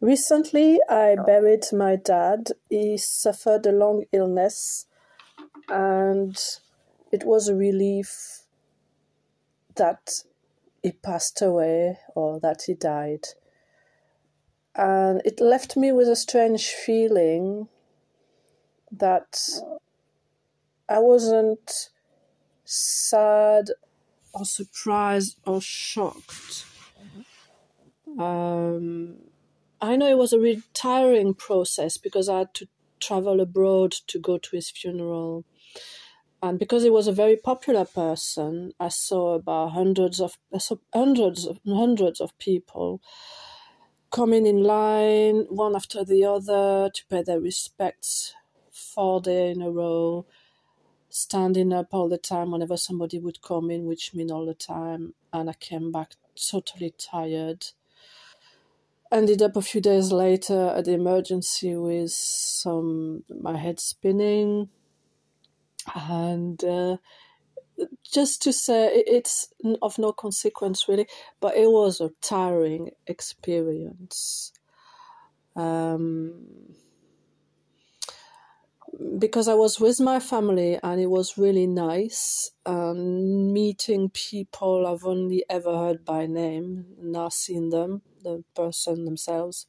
Recently, I buried my dad. He suffered a long illness, and it was a relief that he passed away or that he died. And it left me with a strange feeling that I wasn't sad or surprised or shocked. Um, I know it was a really tiring process because I had to travel abroad to go to his funeral. And because he was a very popular person, I saw about hundreds of hundreds of hundreds of people coming in line one after the other to pay their respects four days in a row, standing up all the time whenever somebody would come in, which mean all the time. And I came back totally tired ended up a few days later at the emergency with some my head spinning. And uh, just to say it's of no consequence really but it was a tiring experience. Um, because I was with my family and it was really nice and meeting people I've only ever heard by name, now seen them, the person themselves,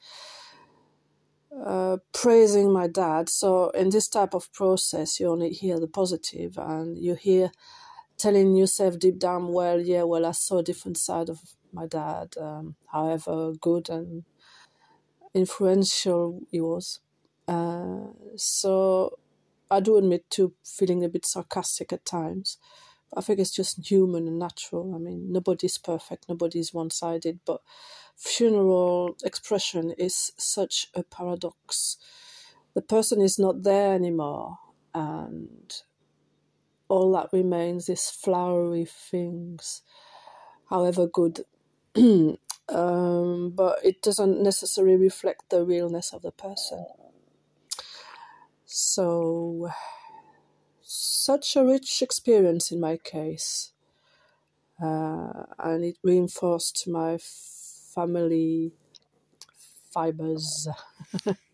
uh, praising my dad. So in this type of process, you only hear the positive and you hear telling yourself deep down, well, yeah, well, I saw a different side of my dad, um, however good and influential he was. Uh, so I do admit to feeling a bit sarcastic at times. I think it's just human and natural. I mean, nobody's perfect, nobody's one sided, but funeral expression is such a paradox. The person is not there anymore, and all that remains is flowery things, however good. um, but it doesn't necessarily reflect the realness of the person. So, such a rich experience in my case. Uh, and it reinforced my family fibers.